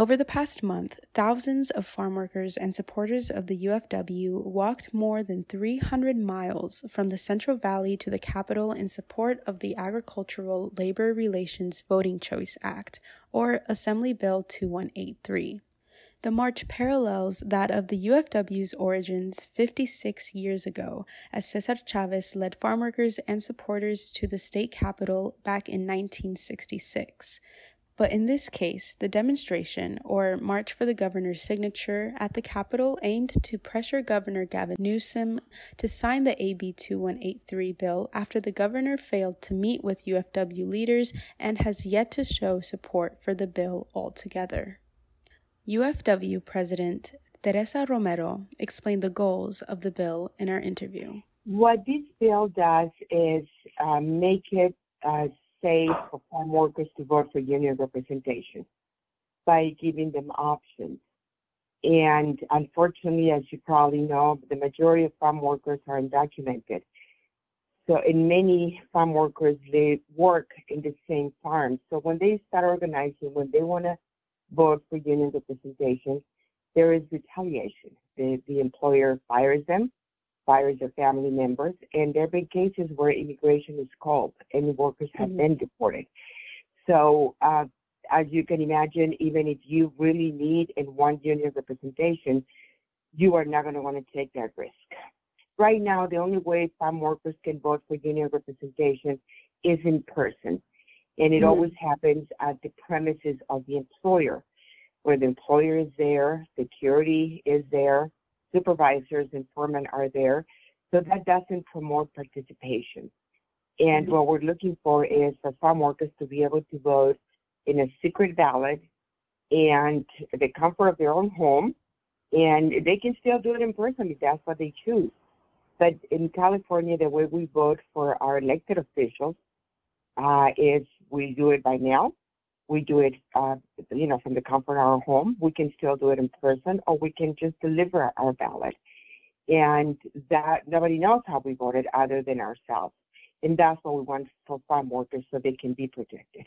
Over the past month, thousands of farm workers and supporters of the UFW walked more than 300 miles from the Central Valley to the Capitol in support of the Agricultural Labor Relations Voting Choice Act, or Assembly Bill 2183. The march parallels that of the UFW's origins 56 years ago, as Cesar Chavez led farmworkers and supporters to the state capitol back in 1966. But in this case, the demonstration, or March for the Governor's signature, at the Capitol aimed to pressure Governor Gavin Newsom to sign the AB 2183 bill after the governor failed to meet with UFW leaders and has yet to show support for the bill altogether. UFW President Teresa Romero explained the goals of the bill in our interview. What this bill does is uh, make it uh, safe for farm workers to vote for union representation by giving them options. And unfortunately, as you probably know, the majority of farm workers are undocumented. So, in many farm workers, they work in the same farm. So, when they start organizing, when they want to vote for union representation, there is retaliation. The, the employer fires them fires their family members, and there have been cases where immigration is called and workers have mm-hmm. been deported. So, uh, as you can imagine, even if you really need and want union representation, you are not going to want to take that risk. Right now, the only way farm workers can vote for union representation is in person, and it mm-hmm. always happens at the premises of the employer, where the employer is there, security is there, supervisors and foremen are there. So that doesn't promote participation. And mm-hmm. what we're looking for is for farm workers to be able to vote in a secret ballot and the comfort of their own home. And they can still do it in person if that's what they choose. But in California, the way we vote for our elected officials uh, is we do it by mail we do it, uh, you know, from the comfort of our home. We can still do it in person, or we can just deliver our ballot. And that nobody knows how we voted other than ourselves. And that's what we want for farm workers so they can be protected.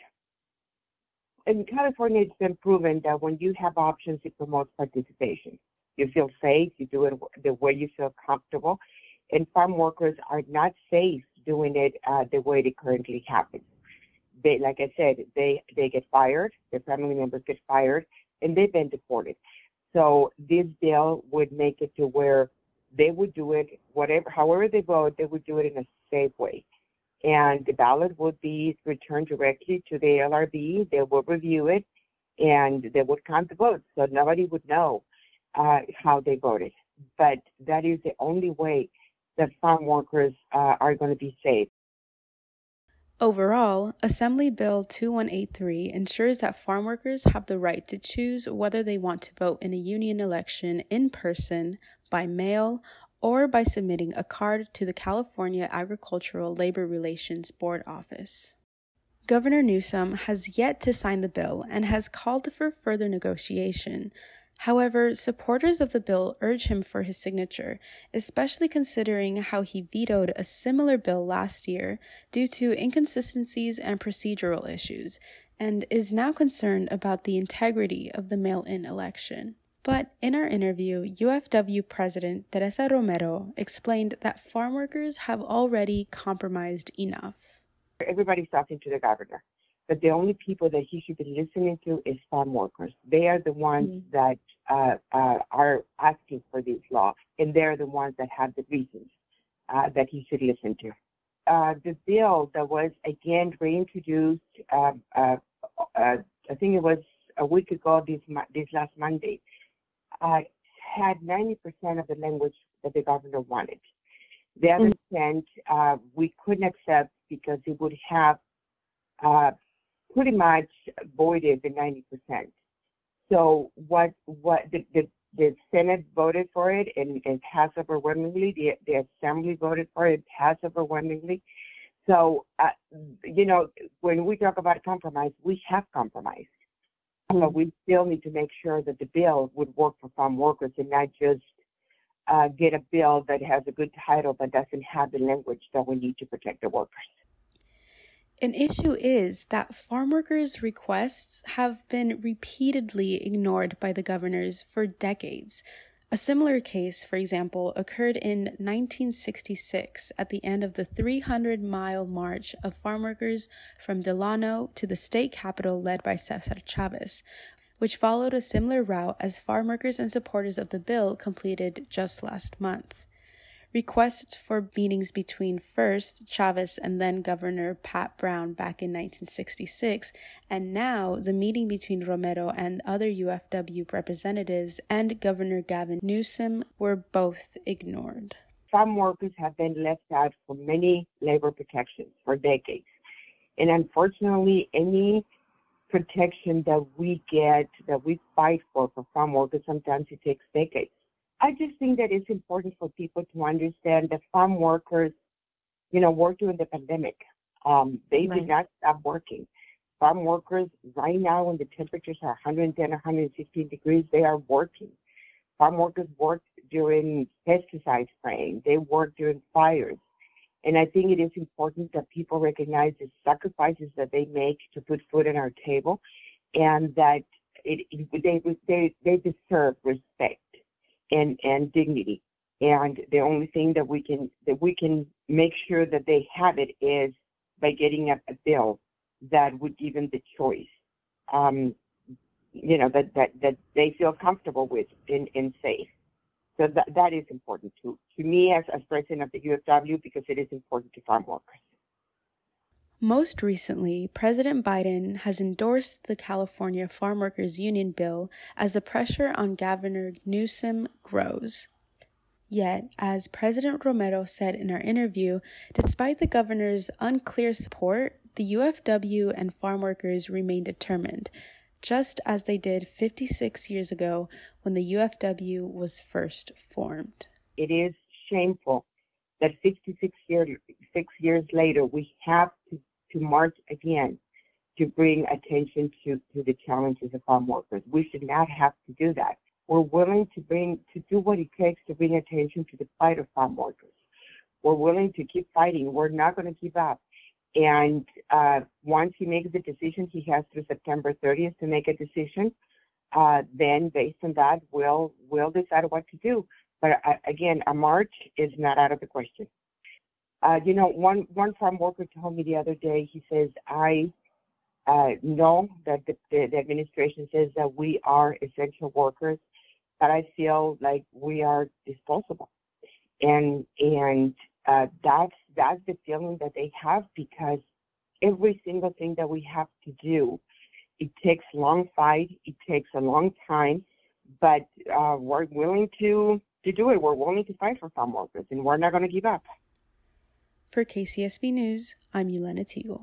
In California, it's been proven that when you have options, it promotes participation. You feel safe, you do it the way you feel comfortable. And farm workers are not safe doing it uh, the way it currently happens they, like I said, they they get fired, their family members get fired, and they've been deported. So this bill would make it to where they would do it whatever, however they vote, they would do it in a safe way, and the ballot would be returned directly to the LRB. They will review it, and they would count the votes, so nobody would know uh, how they voted. But that is the only way that farm workers uh, are going to be safe. Overall, Assembly Bill 2183 ensures that farm workers have the right to choose whether they want to vote in a union election in person, by mail, or by submitting a card to the California Agricultural Labor Relations Board office. Governor Newsom has yet to sign the bill and has called for further negotiation, However, supporters of the bill urge him for his signature, especially considering how he vetoed a similar bill last year due to inconsistencies and procedural issues, and is now concerned about the integrity of the mail in election. But in our interview, UFW President Teresa Romero explained that farm workers have already compromised enough. Everybody's talking to the governor but the only people that he should be listening to is farm workers. They are the ones mm-hmm. that uh, uh, are asking for this law, and they're the ones that have the reasons uh, that he should listen to. Uh, the bill that was again reintroduced, um, uh, uh, I think it was a week ago, this this last Monday, had 90% of the language that the governor wanted. The other mm-hmm. percent we couldn't accept because it would have pretty much voided the 90%. So what what the, the, the Senate voted for it and it passed overwhelmingly. The, the Assembly voted for it, passed overwhelmingly. So, uh, you know, when we talk about compromise, we have compromised. Mm-hmm. But we still need to make sure that the bill would work for farm workers and not just uh, get a bill that has a good title but doesn't have the language that we need to protect the workers. An issue is that farm workers' requests have been repeatedly ignored by the governors for decades. A similar case, for example, occurred in 1966 at the end of the 300 mile march of farm workers from Delano to the state capital led by Cesar Chavez, which followed a similar route as farm workers and supporters of the bill completed just last month. Requests for meetings between first Chavez and then Governor Pat Brown back in 1966, and now the meeting between Romero and other UFW representatives and Governor Gavin Newsom were both ignored. Some workers have been left out for many labor protections for decades. And unfortunately, any protection that we get, that we fight for for farm workers, sometimes it takes decades. I just think that it's important for people to understand that farm workers, you know, work during the pandemic. Um, they right. did not stop working. Farm workers right now when the temperatures are 110, 115 degrees, they are working. Farm workers work during pesticide spraying. They work during fires. And I think it is important that people recognize the sacrifices that they make to put food on our table and that it, it, they, they, they deserve respect and and dignity. And the only thing that we can that we can make sure that they have it is by getting a, a bill that would give them the choice. Um, you know that that that they feel comfortable with and, and safe. So that that is important to to me as as president of the UFW because it is important to farm workers. Most recently, President Biden has endorsed the California Farm Workers Union bill as the pressure on Governor Newsom grows. Yet, as President Romero said in our interview, despite the governor's unclear support, the UFW and farm workers remain determined, just as they did 56 years ago when the UFW was first formed. It is shameful that 56 years, six years later we have to to march again to bring attention to, to the challenges of farm workers. We should not have to do that. We're willing to bring to do what it takes to bring attention to the fight of farm workers. We're willing to keep fighting. We're not going to give up. And uh, once he makes the decision, he has through September 30th to make a decision. Uh, then, based on that, we'll we'll decide what to do. But uh, again, a march is not out of the question. Uh, you know, one one farm worker told me the other day. He says, "I uh, know that the, the, the administration says that we are essential workers, but I feel like we are disposable." And and uh, that's that's the feeling that they have because every single thing that we have to do, it takes long fight, it takes a long time, but uh, we're willing to to do it. We're willing to fight for farm workers, and we're not going to give up. For KCSB News, I'm Yelena Teagle.